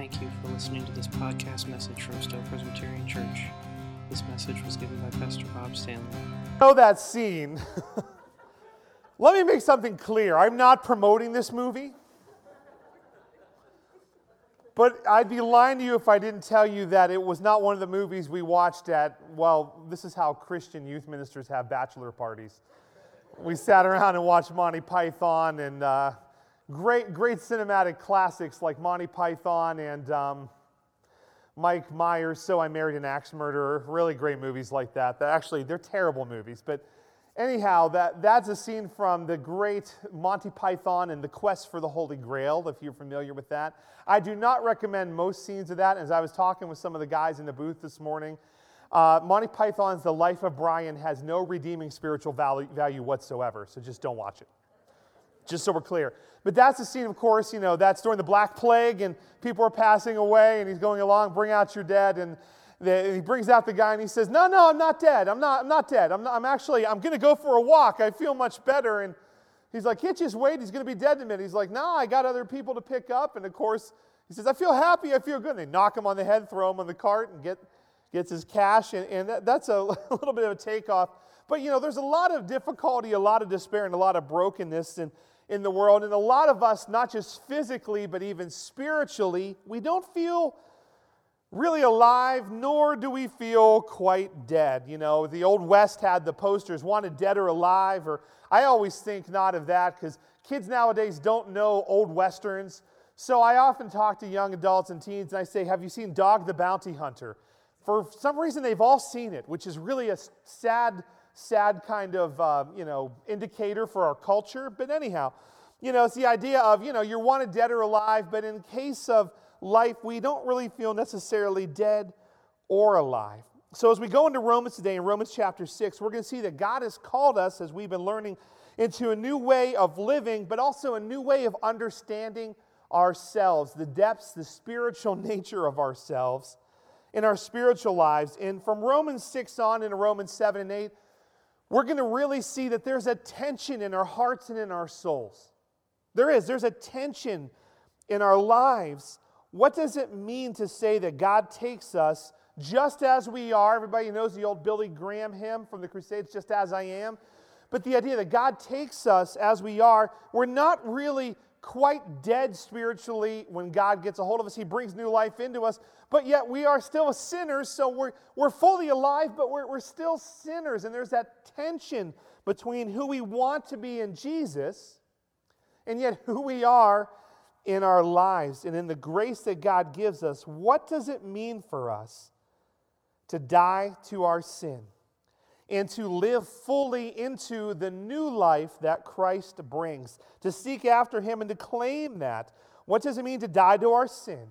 Thank you for listening to this podcast message from Stowe Presbyterian Church. This message was given by Pastor Bob Stanley. know that scene. Let me make something clear. I'm not promoting this movie. But I'd be lying to you if I didn't tell you that it was not one of the movies we watched at, well, this is how Christian youth ministers have bachelor parties. We sat around and watched Monty Python and uh, great, great cinematic classics like Monty Python and um, Mike Myers, So I Married an Axe Murderer. Really great movies like that. That actually, they're terrible movies, but anyhow, that, that's a scene from the great Monty Python and the Quest for the Holy Grail, if you're familiar with that. I do not recommend most scenes of that. As I was talking with some of the guys in the booth this morning, uh, Monty Python's The Life of Brian has no redeeming spiritual value, value whatsoever, so just don't watch it just so we're clear. But that's the scene, of course, you know, that's during the Black Plague and people are passing away and he's going along, bring out your dead. And, and he brings out the guy and he says, no, no, I'm not dead. I'm not, I'm not dead. I'm, not, I'm actually, I'm going to go for a walk. I feel much better. And he's like, can't just wait? He's going to be dead in a minute. He's like, no, I got other people to pick up. And of course, he says, I feel happy. I feel good. And they knock him on the head, throw him on the cart and get, gets his cash. And, and that, that's a, a little bit of a takeoff. But, you know, there's a lot of difficulty, a lot of despair, and a lot of brokenness. And, in the world. And a lot of us, not just physically, but even spiritually, we don't feel really alive, nor do we feel quite dead. You know, the Old West had the posters, wanted dead or alive, or I always think not of that because kids nowadays don't know old Westerns. So I often talk to young adults and teens and I say, Have you seen Dog the Bounty Hunter? For some reason, they've all seen it, which is really a sad sad kind of, uh, you know, indicator for our culture. But anyhow, you know, it's the idea of, you know, you're wanted dead or alive, but in case of life, we don't really feel necessarily dead or alive. So as we go into Romans today, in Romans chapter 6, we're going to see that God has called us, as we've been learning, into a new way of living, but also a new way of understanding ourselves, the depths, the spiritual nature of ourselves in our spiritual lives. And from Romans 6 on into Romans 7 and 8, we're going to really see that there's a tension in our hearts and in our souls. There is, there's a tension in our lives. What does it mean to say that God takes us just as we are? Everybody knows the old Billy Graham hymn from the Crusades, Just As I Am. But the idea that God takes us as we are, we're not really quite dead spiritually when God gets a hold of us. He brings new life into us, but yet we are still sinners, so we're, we're fully alive, but we're, we're still sinners. And there's that tension between who we want to be in Jesus and yet who we are in our lives and in the grace that God gives us. What does it mean for us to die to our sin? And to live fully into the new life that Christ brings, to seek after Him and to claim that. What does it mean to die to our sin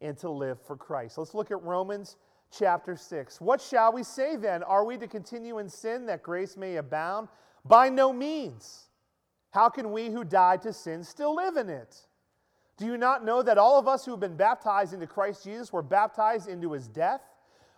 and to live for Christ? Let's look at Romans chapter 6. What shall we say then? Are we to continue in sin that grace may abound? By no means. How can we who died to sin still live in it? Do you not know that all of us who have been baptized into Christ Jesus were baptized into his death?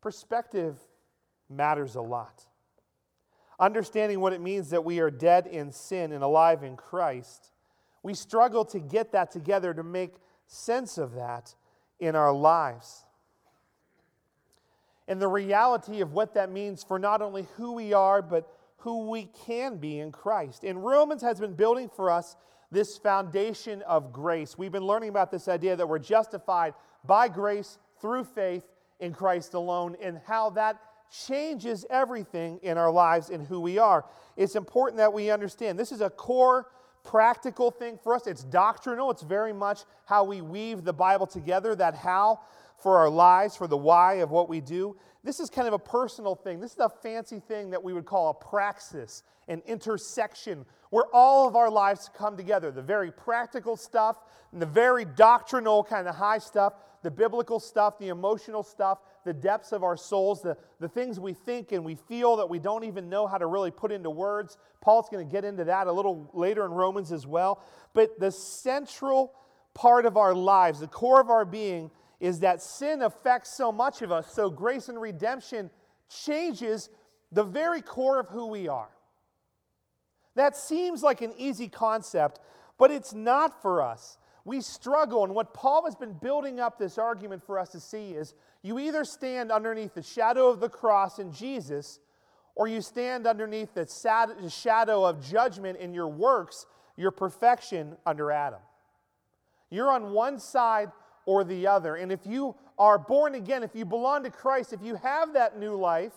Perspective matters a lot. Understanding what it means that we are dead in sin and alive in Christ, we struggle to get that together to make sense of that in our lives. And the reality of what that means for not only who we are, but who we can be in Christ. And Romans has been building for us this foundation of grace. We've been learning about this idea that we're justified by grace through faith in Christ alone and how that changes everything in our lives and who we are. It's important that we understand this is a core practical thing for us. It's doctrinal, it's very much how we weave the Bible together, that how for our lives, for the why of what we do. This is kind of a personal thing. This is a fancy thing that we would call a praxis, an intersection, where all of our lives come together the very practical stuff and the very doctrinal kind of high stuff, the biblical stuff, the emotional stuff, the depths of our souls, the, the things we think and we feel that we don't even know how to really put into words. Paul's going to get into that a little later in Romans as well. But the central part of our lives, the core of our being, is that sin affects so much of us. So grace and redemption changes the very core of who we are. That seems like an easy concept, but it's not for us. We struggle, and what Paul has been building up this argument for us to see is you either stand underneath the shadow of the cross in Jesus, or you stand underneath the shadow of judgment in your works, your perfection under Adam. You're on one side or the other. And if you are born again, if you belong to Christ, if you have that new life,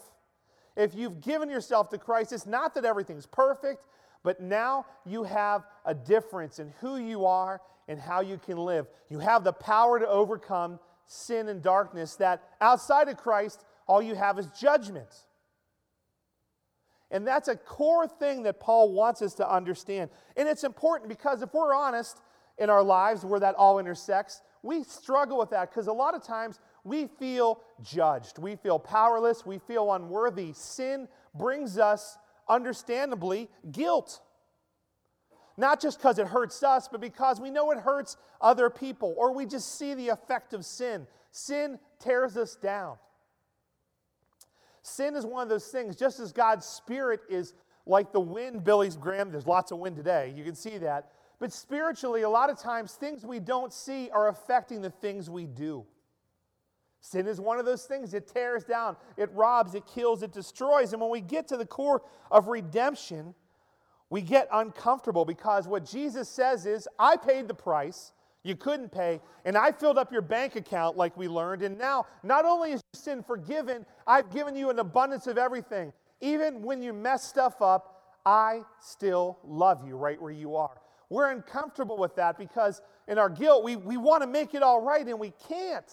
if you've given yourself to Christ, it's not that everything's perfect, but now you have a difference in who you are and how you can live. You have the power to overcome sin and darkness that outside of Christ, all you have is judgment. And that's a core thing that Paul wants us to understand. And it's important because if we're honest in our lives where that all intersects, we struggle with that because a lot of times we feel judged. We feel powerless. We feel unworthy. Sin brings us, understandably, guilt. Not just because it hurts us, but because we know it hurts other people, or we just see the effect of sin. Sin tears us down. Sin is one of those things, just as God's Spirit is like the wind, Billy's Graham, there's lots of wind today, you can see that. But spiritually, a lot of times, things we don't see are affecting the things we do. Sin is one of those things. It tears down, it robs, it kills, it destroys. And when we get to the core of redemption, we get uncomfortable because what Jesus says is, I paid the price you couldn't pay, and I filled up your bank account like we learned. And now, not only is your sin forgiven, I've given you an abundance of everything. Even when you mess stuff up, I still love you right where you are. We're uncomfortable with that because in our guilt, we, we want to make it all right and we can't.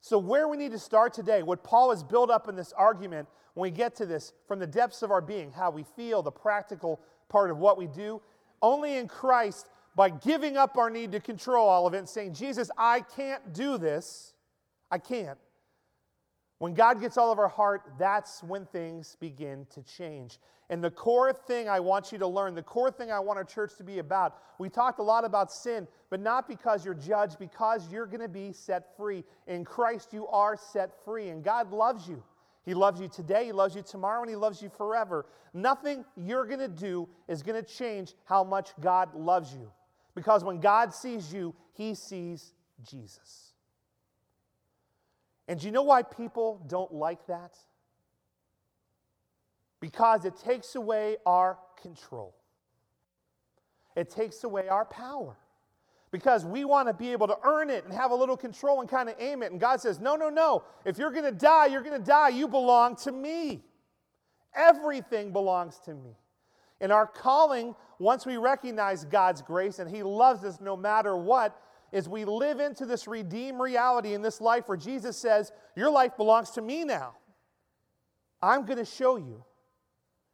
So, where we need to start today, what Paul has built up in this argument, when we get to this, from the depths of our being, how we feel, the practical part of what we do, only in Christ, by giving up our need to control all of it and saying, Jesus, I can't do this, I can't. When God gets all of our heart, that's when things begin to change. And the core thing I want you to learn, the core thing I want our church to be about, we talked a lot about sin, but not because you're judged, because you're going to be set free. In Christ, you are set free, and God loves you. He loves you today, He loves you tomorrow, and He loves you forever. Nothing you're going to do is going to change how much God loves you. Because when God sees you, He sees Jesus. And do you know why people don't like that? Because it takes away our control, it takes away our power. Because we want to be able to earn it and have a little control and kind of aim it. And God says, No, no, no. If you're going to die, you're going to die. You belong to me. Everything belongs to me. In our calling, once we recognize God's grace and He loves us no matter what, is we live into this redeemed reality in this life where Jesus says, Your life belongs to me now. I'm going to show you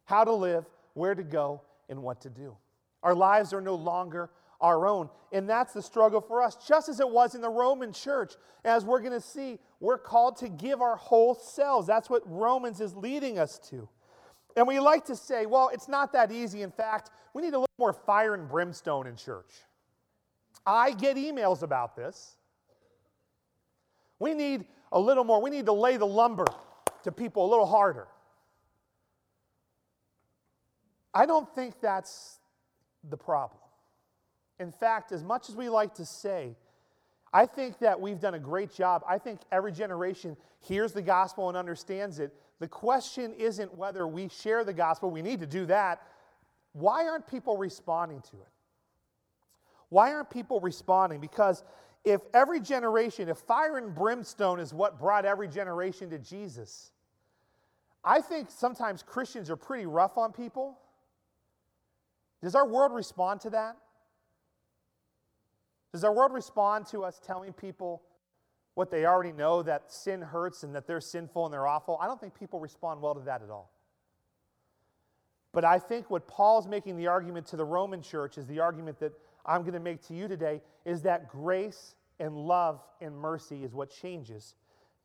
how to live, where to go, and what to do. Our lives are no longer our own. And that's the struggle for us, just as it was in the Roman church. As we're going to see, we're called to give our whole selves. That's what Romans is leading us to. And we like to say, well, it's not that easy. In fact, we need a little more fire and brimstone in church. I get emails about this. We need a little more. We need to lay the lumber to people a little harder. I don't think that's the problem. In fact, as much as we like to say, I think that we've done a great job. I think every generation hears the gospel and understands it. The question isn't whether we share the gospel, we need to do that. Why aren't people responding to it? Why aren't people responding? Because if every generation, if fire and brimstone is what brought every generation to Jesus, I think sometimes Christians are pretty rough on people. Does our world respond to that? Does our world respond to us telling people what they already know that sin hurts and that they're sinful and they're awful? I don't think people respond well to that at all. But I think what Paul's making the argument to the Roman church is the argument that I'm going to make to you today is that grace and love and mercy is what changes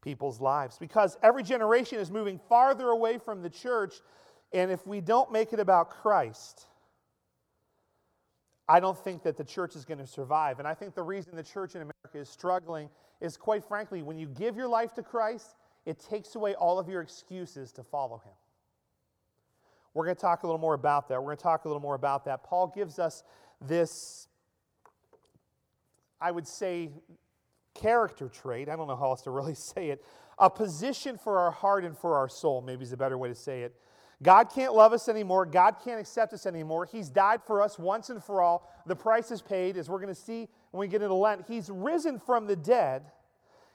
people's lives. Because every generation is moving farther away from the church, and if we don't make it about Christ, I don't think that the church is going to survive. And I think the reason the church in America is struggling is quite frankly, when you give your life to Christ, it takes away all of your excuses to follow him. We're going to talk a little more about that. We're going to talk a little more about that. Paul gives us this, I would say, character trait. I don't know how else to really say it. A position for our heart and for our soul, maybe is a better way to say it. God can't love us anymore. God can't accept us anymore. He's died for us once and for all. The price is paid, as we're going to see when we get into Lent. He's risen from the dead.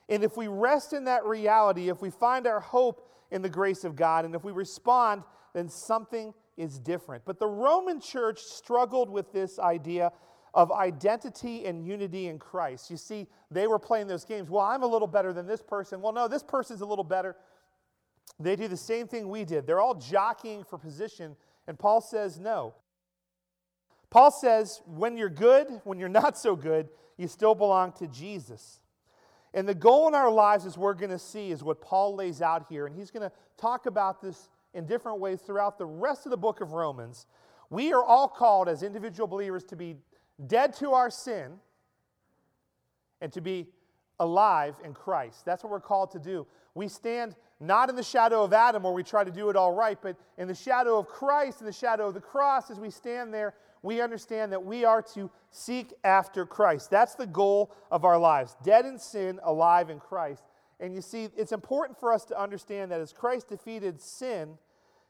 And if we rest in that reality, if we find our hope in the grace of God, and if we respond, then something is different. But the Roman church struggled with this idea of identity and unity in Christ. You see, they were playing those games. Well, I'm a little better than this person. Well, no, this person's a little better. They do the same thing we did. They're all jockeying for position, and Paul says no. Paul says, when you're good, when you're not so good, you still belong to Jesus. And the goal in our lives, as we're going to see, is what Paul lays out here. And he's going to talk about this in different ways throughout the rest of the book of Romans. We are all called as individual believers to be dead to our sin and to be alive in Christ. That's what we're called to do. We stand not in the shadow of Adam where we try to do it all right, but in the shadow of Christ, in the shadow of the cross, as we stand there, we understand that we are to seek after Christ. That's the goal of our lives dead in sin, alive in Christ. And you see, it's important for us to understand that as Christ defeated sin,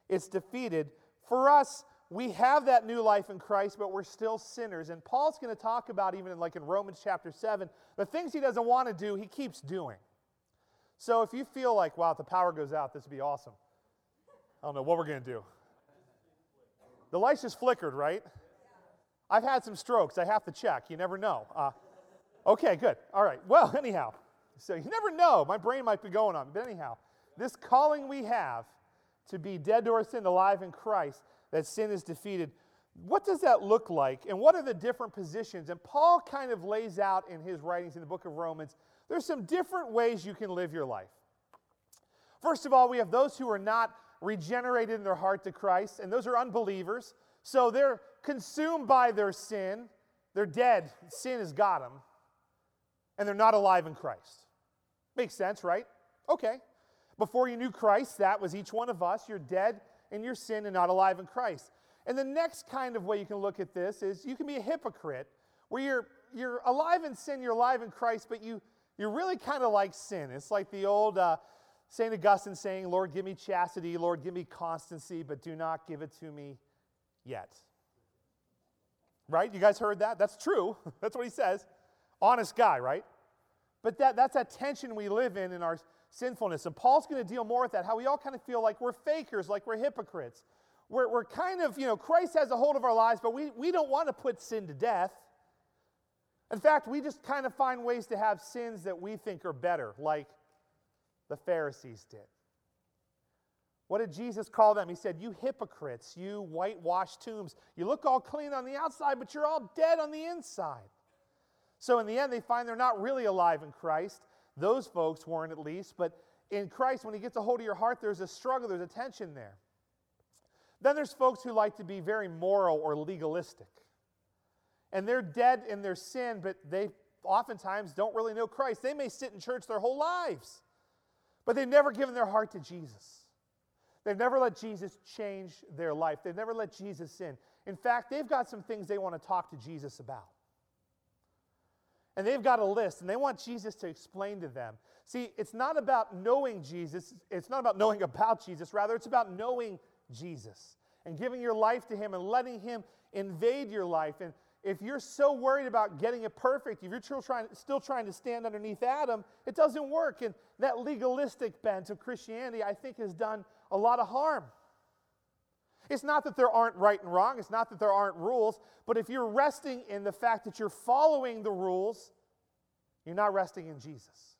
it's defeated. For us, we have that new life in Christ, but we're still sinners. And Paul's going to talk about, even in, like in Romans chapter 7, the things he doesn't want to do, he keeps doing. So if you feel like, wow, if the power goes out, this would be awesome. I don't know what we're going to do. The lights just flickered, right? I've had some strokes. I have to check. You never know. Uh, okay, good. All right. Well, anyhow, so you never know. My brain might be going on. But anyhow, this calling we have to be dead to our sin, alive in Christ, that sin is defeated. What does that look like? And what are the different positions? And Paul kind of lays out in his writings in the book of Romans there's some different ways you can live your life. First of all, we have those who are not regenerated in their heart to Christ, and those are unbelievers. So they're consumed by their sin. They're dead. Sin has got them. And they're not alive in Christ. Makes sense, right? Okay. Before you knew Christ, that was each one of us. You're dead in your sin and not alive in Christ. And the next kind of way you can look at this is you can be a hypocrite where you're, you're alive in sin, you're alive in Christ, but you you're really kind of like sin. It's like the old uh, St. Augustine saying, Lord, give me chastity, Lord, give me constancy, but do not give it to me yet. Right? You guys heard that? That's true. that's what he says. Honest guy, right? But that, that's that tension we live in in our sinfulness. And Paul's going to deal more with that, how we all kind of feel like we're fakers, like we're hypocrites. We're, we're kind of, you know, Christ has a hold of our lives, but we, we don't want to put sin to death. In fact, we just kind of find ways to have sins that we think are better, like the Pharisees did. What did Jesus call them? He said, You hypocrites, you whitewashed tombs. You look all clean on the outside, but you're all dead on the inside. So, in the end, they find they're not really alive in Christ. Those folks weren't, at least. But in Christ, when He gets a hold of your heart, there's a struggle, there's a tension there. Then there's folks who like to be very moral or legalistic and they're dead in their sin, but they oftentimes don't really know Christ. They may sit in church their whole lives, but they've never given their heart to Jesus. They've never let Jesus change their life. They've never let Jesus in. In fact, they've got some things they want to talk to Jesus about. And they've got a list, and they want Jesus to explain to them. See, it's not about knowing Jesus, it's not about knowing about Jesus. Rather, it's about knowing Jesus and giving your life to Him and letting Him invade your life. And if you're so worried about getting it perfect, if you're still trying, to stand underneath Adam, it doesn't work. And that legalistic bent of Christianity, I think, has done a lot of harm. It's not that there aren't right and wrong, it's not that there aren't rules, but if you're resting in the fact that you're following the rules, you're not resting in Jesus.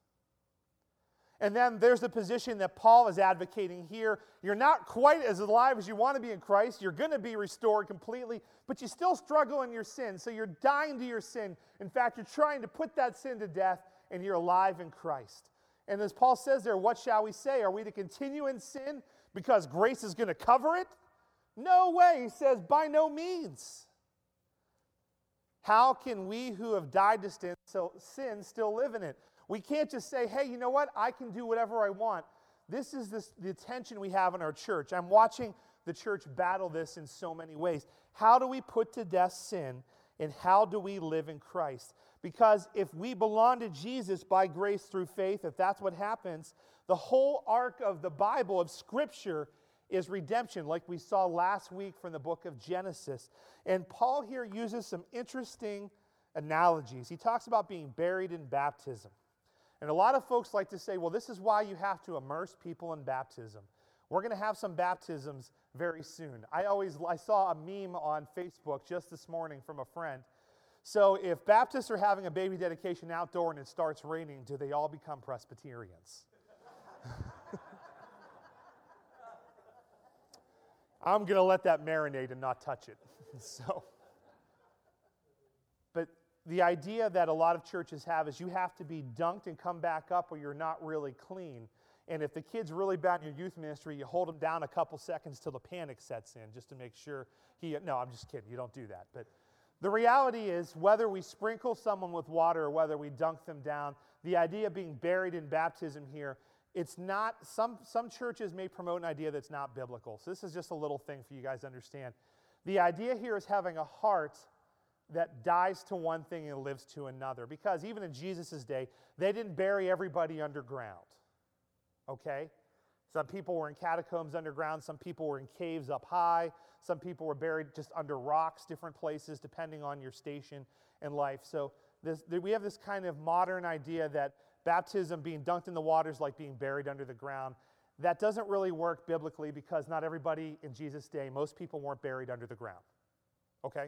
And then there's the position that Paul is advocating here. You're not quite as alive as you want to be in Christ. You're going to be restored completely, but you still struggle in your sin. So you're dying to your sin. In fact, you're trying to put that sin to death, and you're alive in Christ. And as Paul says there, what shall we say? Are we to continue in sin because grace is going to cover it? No way. He says, by no means. How can we who have died to sin still live in it? We can't just say, hey, you know what? I can do whatever I want. This is this, the tension we have in our church. I'm watching the church battle this in so many ways. How do we put to death sin and how do we live in Christ? Because if we belong to Jesus by grace through faith, if that's what happens, the whole arc of the Bible, of Scripture, is redemption, like we saw last week from the book of Genesis. And Paul here uses some interesting analogies. He talks about being buried in baptism. And a lot of folks like to say, well, this is why you have to immerse people in baptism. We're going to have some baptisms very soon. I always I saw a meme on Facebook just this morning from a friend. So if Baptists are having a baby dedication outdoor and it starts raining, do they all become Presbyterians? I'm going to let that marinate and not touch it. so but the idea that a lot of churches have is you have to be dunked and come back up or you're not really clean. And if the kid's really bad in your youth ministry, you hold him down a couple seconds till the panic sets in just to make sure he. No, I'm just kidding. You don't do that. But the reality is, whether we sprinkle someone with water or whether we dunk them down, the idea of being buried in baptism here, it's not, some, some churches may promote an idea that's not biblical. So this is just a little thing for you guys to understand. The idea here is having a heart that dies to one thing and lives to another. Because even in Jesus' day, they didn't bury everybody underground. Okay? Some people were in catacombs underground, some people were in caves up high, some people were buried just under rocks, different places, depending on your station in life. So this, we have this kind of modern idea that baptism, being dunked in the water, is like being buried under the ground. That doesn't really work biblically because not everybody in Jesus' day, most people weren't buried under the ground. Okay?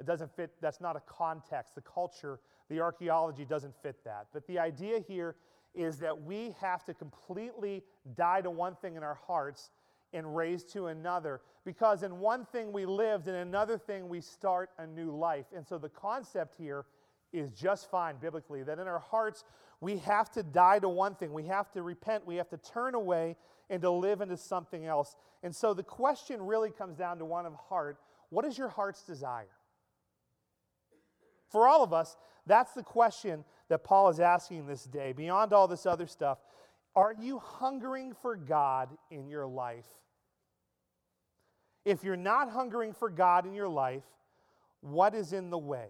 It doesn't fit, that's not a context. The culture, the archaeology doesn't fit that. But the idea here is that we have to completely die to one thing in our hearts and raise to another. Because in one thing we lived, in another thing we start a new life. And so the concept here is just fine biblically that in our hearts we have to die to one thing. We have to repent. We have to turn away and to live into something else. And so the question really comes down to one of heart. What is your heart's desire? For all of us, that's the question that Paul is asking this day. Beyond all this other stuff, are you hungering for God in your life? If you're not hungering for God in your life, what is in the way?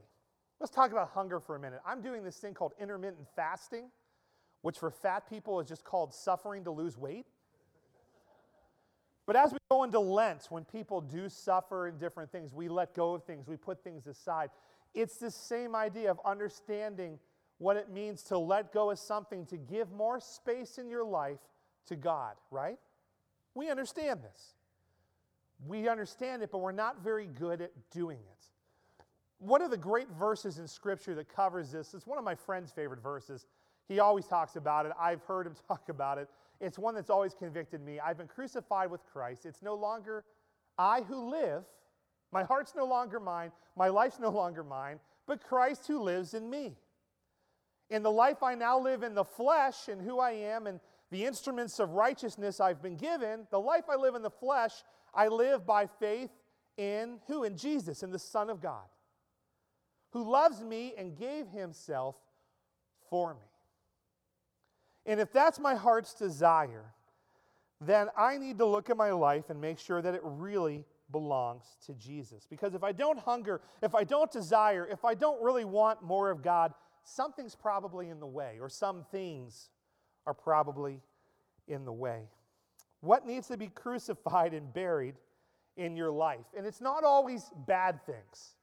Let's talk about hunger for a minute. I'm doing this thing called intermittent fasting, which for fat people is just called suffering to lose weight. But as we go into Lent, when people do suffer in different things, we let go of things, we put things aside. It's the same idea of understanding what it means to let go of something, to give more space in your life to God, right? We understand this. We understand it, but we're not very good at doing it. One of the great verses in Scripture that covers this, it's one of my friend's favorite verses. He always talks about it. I've heard him talk about it. It's one that's always convicted me. I've been crucified with Christ. It's no longer I who live, my heart's no longer mine, my life's no longer mine, but Christ who lives in me. In the life I now live in the flesh and who I am and the instruments of righteousness I've been given, the life I live in the flesh, I live by faith in who? In Jesus, in the Son of God, who loves me and gave himself for me. And if that's my heart's desire, then I need to look at my life and make sure that it really belongs to Jesus. Because if I don't hunger, if I don't desire, if I don't really want more of God, something's probably in the way, or some things are probably in the way. What needs to be crucified and buried in your life? And it's not always bad things.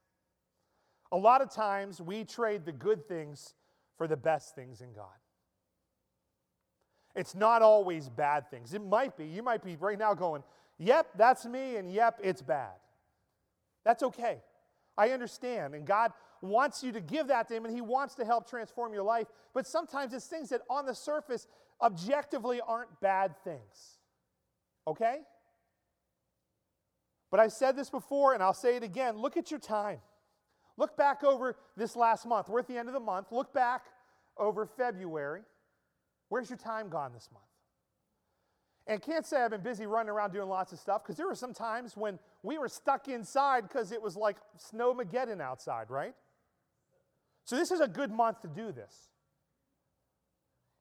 A lot of times we trade the good things for the best things in God. It's not always bad things. It might be. You might be right now going, yep, that's me, and yep, it's bad. That's okay. I understand. And God wants you to give that to Him, and He wants to help transform your life. But sometimes it's things that on the surface objectively aren't bad things. Okay? But I've said this before, and I'll say it again look at your time. Look back over this last month. We're at the end of the month. Look back over February. Where's your time gone this month? And can't say I've been busy running around doing lots of stuff because there were some times when we were stuck inside because it was like snowmageddon outside, right? So this is a good month to do this.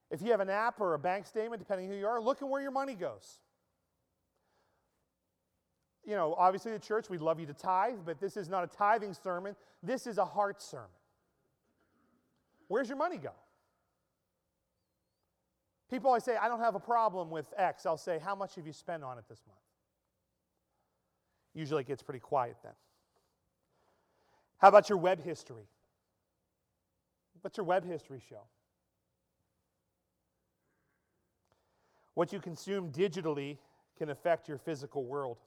If you have an app or a bank statement, depending who you are, look at where your money goes you know, obviously the church, we'd love you to tithe, but this is not a tithing sermon. This is a heart sermon. Where's your money go? People always say, I don't have a problem with X. I'll say, How much have you spent on it this month? Usually it gets pretty quiet then. How about your web history? What's your web history show? What you consume digitally can affect your physical world.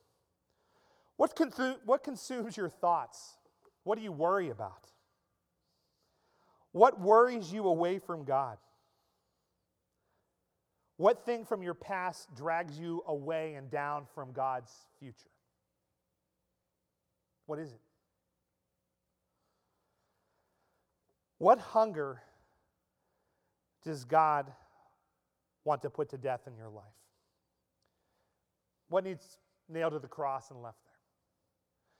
What, consu- what consumes your thoughts? What do you worry about? What worries you away from God? What thing from your past drags you away and down from God's future? What is it? What hunger does God want to put to death in your life? What needs nailed to the cross and left?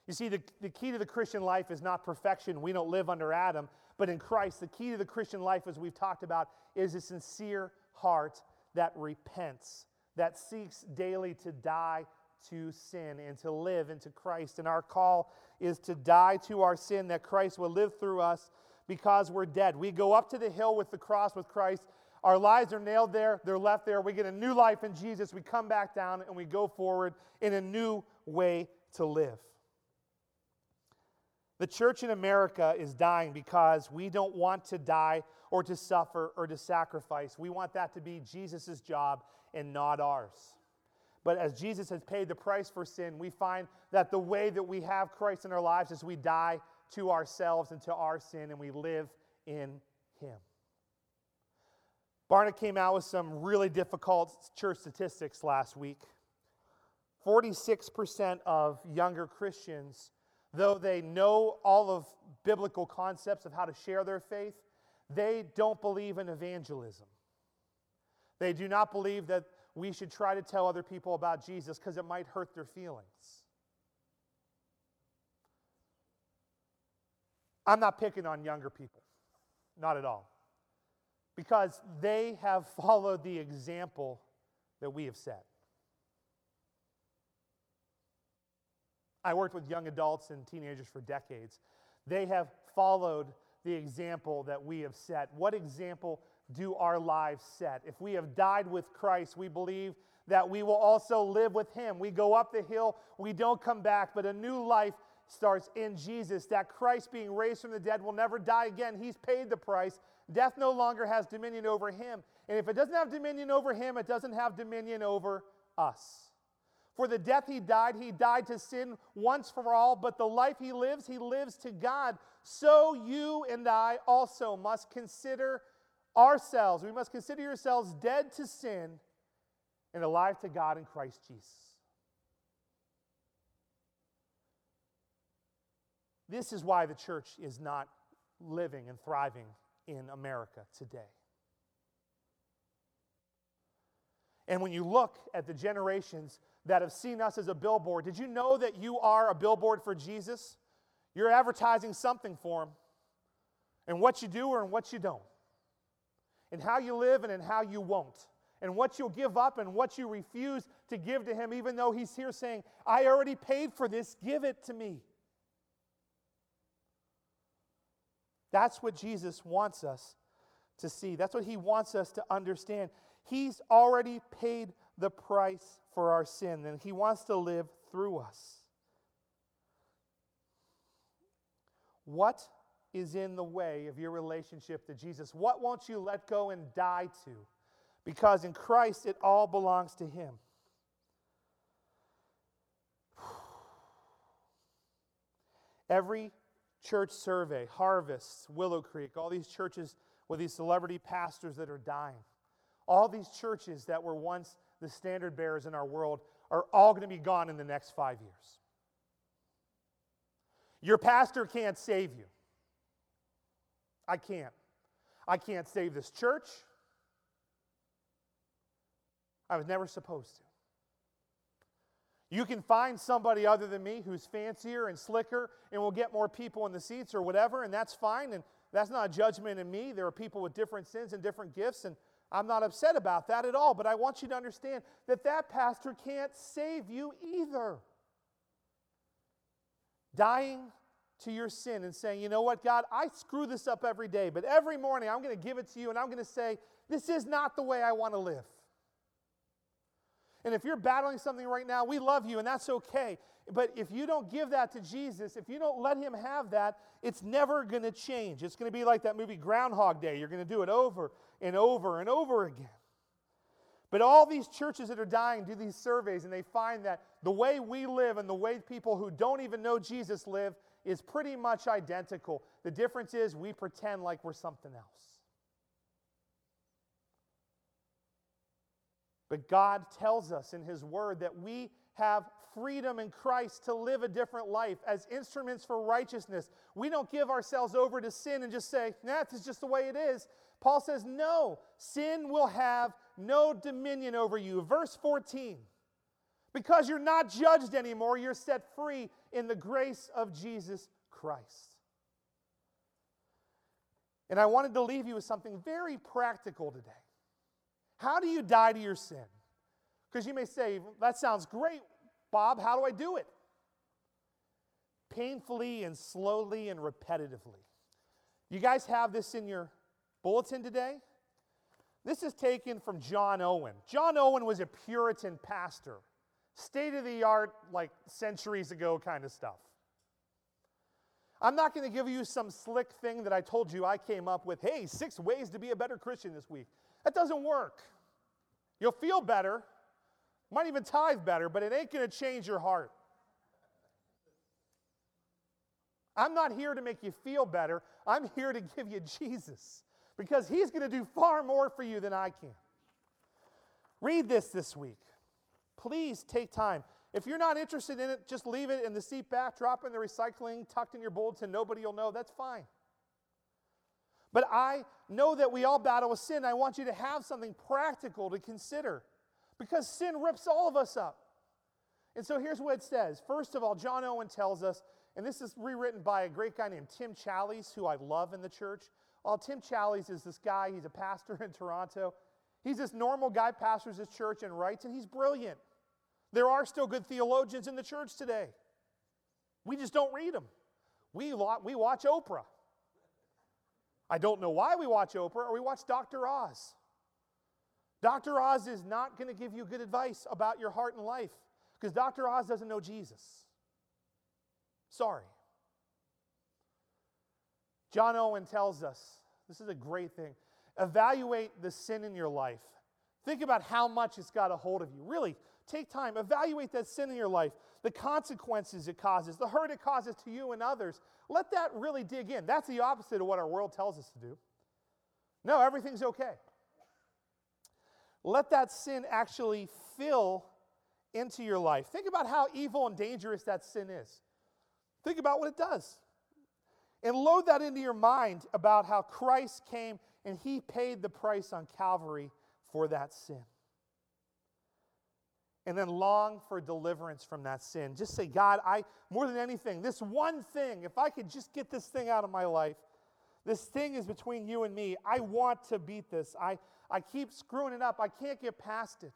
You see, the, the key to the Christian life is not perfection. We don't live under Adam, but in Christ, the key to the Christian life, as we've talked about, is a sincere heart that repents, that seeks daily to die to sin and to live into Christ. And our call is to die to our sin, that Christ will live through us because we're dead. We go up to the hill with the cross with Christ. Our lives are nailed there, they're left there. We get a new life in Jesus. We come back down and we go forward in a new way to live. The church in America is dying because we don't want to die or to suffer or to sacrifice. We want that to be Jesus' job and not ours. But as Jesus has paid the price for sin, we find that the way that we have Christ in our lives is we die to ourselves and to our sin and we live in Him. Barna came out with some really difficult church statistics last week. 46% of younger Christians though they know all of biblical concepts of how to share their faith, they don't believe in evangelism. They do not believe that we should try to tell other people about Jesus because it might hurt their feelings. I'm not picking on younger people, not at all, because they have followed the example that we have set. I worked with young adults and teenagers for decades. They have followed the example that we have set. What example do our lives set? If we have died with Christ, we believe that we will also live with Him. We go up the hill, we don't come back, but a new life starts in Jesus. That Christ, being raised from the dead, will never die again. He's paid the price. Death no longer has dominion over Him. And if it doesn't have dominion over Him, it doesn't have dominion over us. For the death he died, he died to sin once for all, but the life he lives, he lives to God. So you and I also must consider ourselves, we must consider yourselves dead to sin and alive to God in Christ Jesus. This is why the church is not living and thriving in America today. And when you look at the generations that have seen us as a billboard. Did you know that you are a billboard for Jesus? You're advertising something for him. and what you do and what you don't, and how you live and in how you won't, and what you'll give up and what you refuse to give to Him, even though He's here saying, I already paid for this, give it to me. That's what Jesus wants us to see. That's what He wants us to understand. He's already paid the price for our sin, and He wants to live through us. What is in the way of your relationship to Jesus? What won't you let go and die to? Because in Christ, it all belongs to Him. Every church survey, Harvest, Willow Creek, all these churches with these celebrity pastors that are dying, all these churches that were once the standard bearers in our world are all going to be gone in the next five years. Your pastor can't save you. I can't. I can't save this church. I was never supposed to. You can find somebody other than me who's fancier and slicker and will get more people in the seats or whatever, and that's fine. And that's not a judgment in me. There are people with different sins and different gifts, and I'm not upset about that at all. But I want you to understand that that pastor can't save you either. Dying to your sin and saying, you know what, God, I screw this up every day, but every morning I'm going to give it to you and I'm going to say, this is not the way I want to live. And if you're battling something right now, we love you and that's okay. But if you don't give that to Jesus, if you don't let Him have that, it's never going to change. It's going to be like that movie Groundhog Day. You're going to do it over and over and over again. But all these churches that are dying do these surveys and they find that the way we live and the way people who don't even know Jesus live is pretty much identical. The difference is we pretend like we're something else. But God tells us in His Word that we have freedom in Christ to live a different life as instruments for righteousness. We don't give ourselves over to sin and just say, nah, just the way it is. Paul says, no, sin will have no dominion over you. Verse 14. Because you're not judged anymore, you're set free in the grace of Jesus Christ. And I wanted to leave you with something very practical today. How do you die to your sin? Because you may say, that sounds great, Bob. How do I do it? Painfully and slowly and repetitively. You guys have this in your bulletin today? This is taken from John Owen. John Owen was a Puritan pastor state of the art, like centuries ago kind of stuff. I'm not going to give you some slick thing that I told you I came up with. Hey, six ways to be a better Christian this week. That doesn't work. You'll feel better, might even tithe better, but it ain't going to change your heart. I'm not here to make you feel better. I'm here to give you Jesus because He's going to do far more for you than I can. Read this this week please take time. If you're not interested in it, just leave it in the seat back, drop in the recycling, tucked in your bulletin. Nobody will know. That's fine. But I know that we all battle with sin. I want you to have something practical to consider because sin rips all of us up. And so here's what it says. First of all, John Owen tells us, and this is rewritten by a great guy named Tim Challies, who I love in the church. Well, Tim Challies is this guy, he's a pastor in Toronto. He's this normal guy, pastors his church and writes, and he's brilliant. There are still good theologians in the church today. We just don't read them. We, we watch Oprah. I don't know why we watch Oprah or we watch Dr. Oz. Dr. Oz is not going to give you good advice about your heart and life because Dr. Oz doesn't know Jesus. Sorry. John Owen tells us this is a great thing. Evaluate the sin in your life. Think about how much it's got a hold of you. Really, Take time, evaluate that sin in your life, the consequences it causes, the hurt it causes to you and others. Let that really dig in. That's the opposite of what our world tells us to do. No, everything's okay. Let that sin actually fill into your life. Think about how evil and dangerous that sin is. Think about what it does. And load that into your mind about how Christ came and he paid the price on Calvary for that sin and then long for deliverance from that sin. Just say, God, I, more than anything, this one thing, if I could just get this thing out of my life, This thing is between you and me. I want to beat this. I, I keep screwing it up. I can't get past it.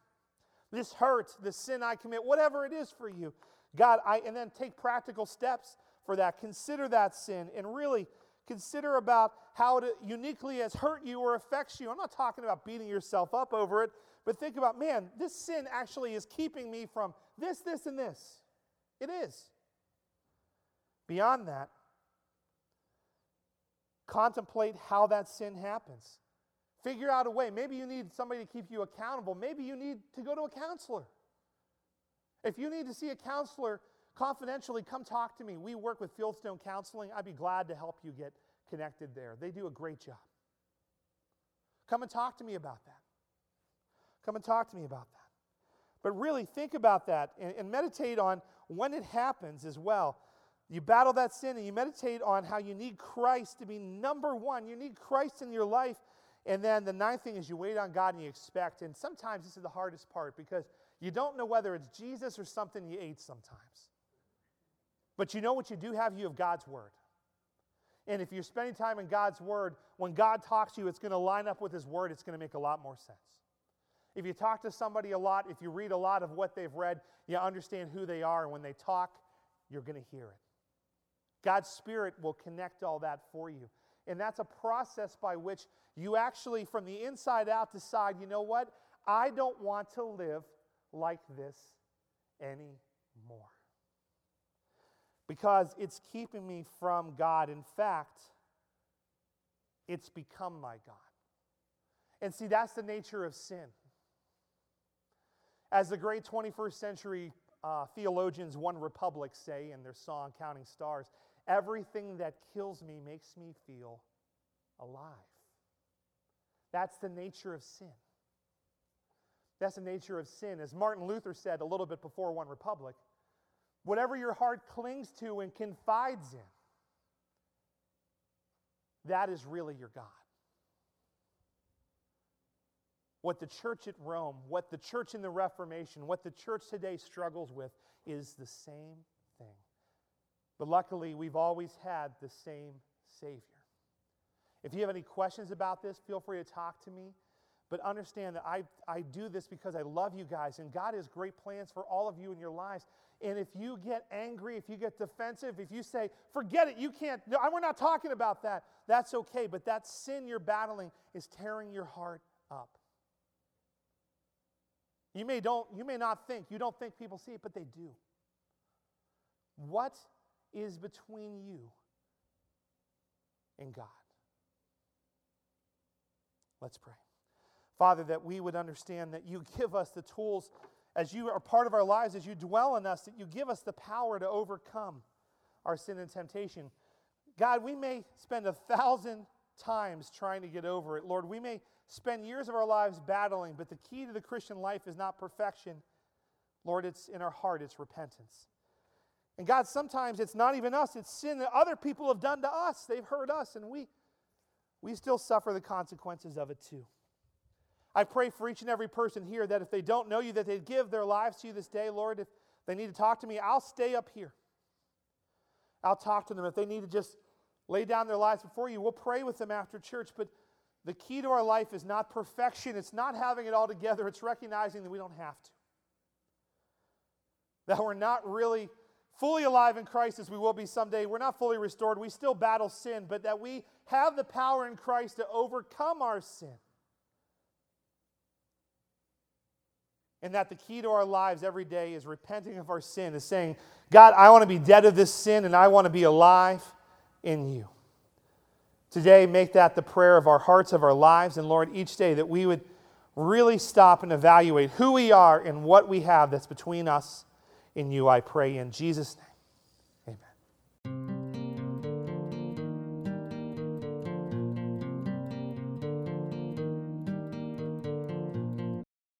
This hurts, the sin I commit, whatever it is for you. God, I, and then take practical steps for that. Consider that sin and really consider about how it uniquely has hurt you or affects you. I'm not talking about beating yourself up over it, but think about, man, this sin actually is keeping me from this, this, and this. It is. Beyond that, contemplate how that sin happens. Figure out a way. Maybe you need somebody to keep you accountable. Maybe you need to go to a counselor. If you need to see a counselor confidentially, come talk to me. We work with Fieldstone Counseling. I'd be glad to help you get connected there. They do a great job. Come and talk to me about that. Come and talk to me about that. But really think about that and, and meditate on when it happens as well. You battle that sin and you meditate on how you need Christ to be number one. You need Christ in your life. And then the ninth thing is you wait on God and you expect. And sometimes this is the hardest part because you don't know whether it's Jesus or something you ate sometimes. But you know what you do have? You have God's Word. And if you're spending time in God's Word, when God talks to you, it's going to line up with His Word. It's going to make a lot more sense. If you talk to somebody a lot, if you read a lot of what they've read, you understand who they are. And when they talk, you're going to hear it. God's Spirit will connect all that for you. And that's a process by which you actually, from the inside out, decide you know what? I don't want to live like this anymore. Because it's keeping me from God. In fact, it's become my God. And see, that's the nature of sin. As the great 21st century uh, theologians, One Republic, say in their song Counting Stars, everything that kills me makes me feel alive. That's the nature of sin. That's the nature of sin. As Martin Luther said a little bit before One Republic, whatever your heart clings to and confides in, that is really your God. What the church at Rome, what the church in the Reformation, what the church today struggles with is the same thing. But luckily, we've always had the same Savior. If you have any questions about this, feel free to talk to me. But understand that I, I do this because I love you guys, and God has great plans for all of you in your lives. And if you get angry, if you get defensive, if you say, forget it, you can't, no, we're not talking about that, that's okay. But that sin you're battling is tearing your heart up. You may, don't, you may not think, you don't think people see it, but they do. What is between you and God? Let's pray. Father, that we would understand that you give us the tools as you are part of our lives, as you dwell in us, that you give us the power to overcome our sin and temptation. God, we may spend a thousand times trying to get over it. Lord, we may spend years of our lives battling, but the key to the Christian life is not perfection. Lord, it's in our heart, it's repentance. And God, sometimes it's not even us, it's sin that other people have done to us. They've hurt us, and we, we still suffer the consequences of it too. I pray for each and every person here that if they don't know you, that they'd give their lives to you this day, Lord. If they need to talk to me, I'll stay up here. I'll talk to them. If they need to just lay down their lives before you, we'll pray with them after church. But the key to our life is not perfection, it's not having it all together, it's recognizing that we don't have to. That we're not really fully alive in Christ as we will be someday. We're not fully restored. We still battle sin, but that we have the power in Christ to overcome our sin. And that the key to our lives every day is repenting of our sin, is saying, God, I want to be dead of this sin and I want to be alive in you. Today, make that the prayer of our hearts, of our lives, and Lord, each day that we would really stop and evaluate who we are and what we have that's between us and you, I pray in Jesus' name.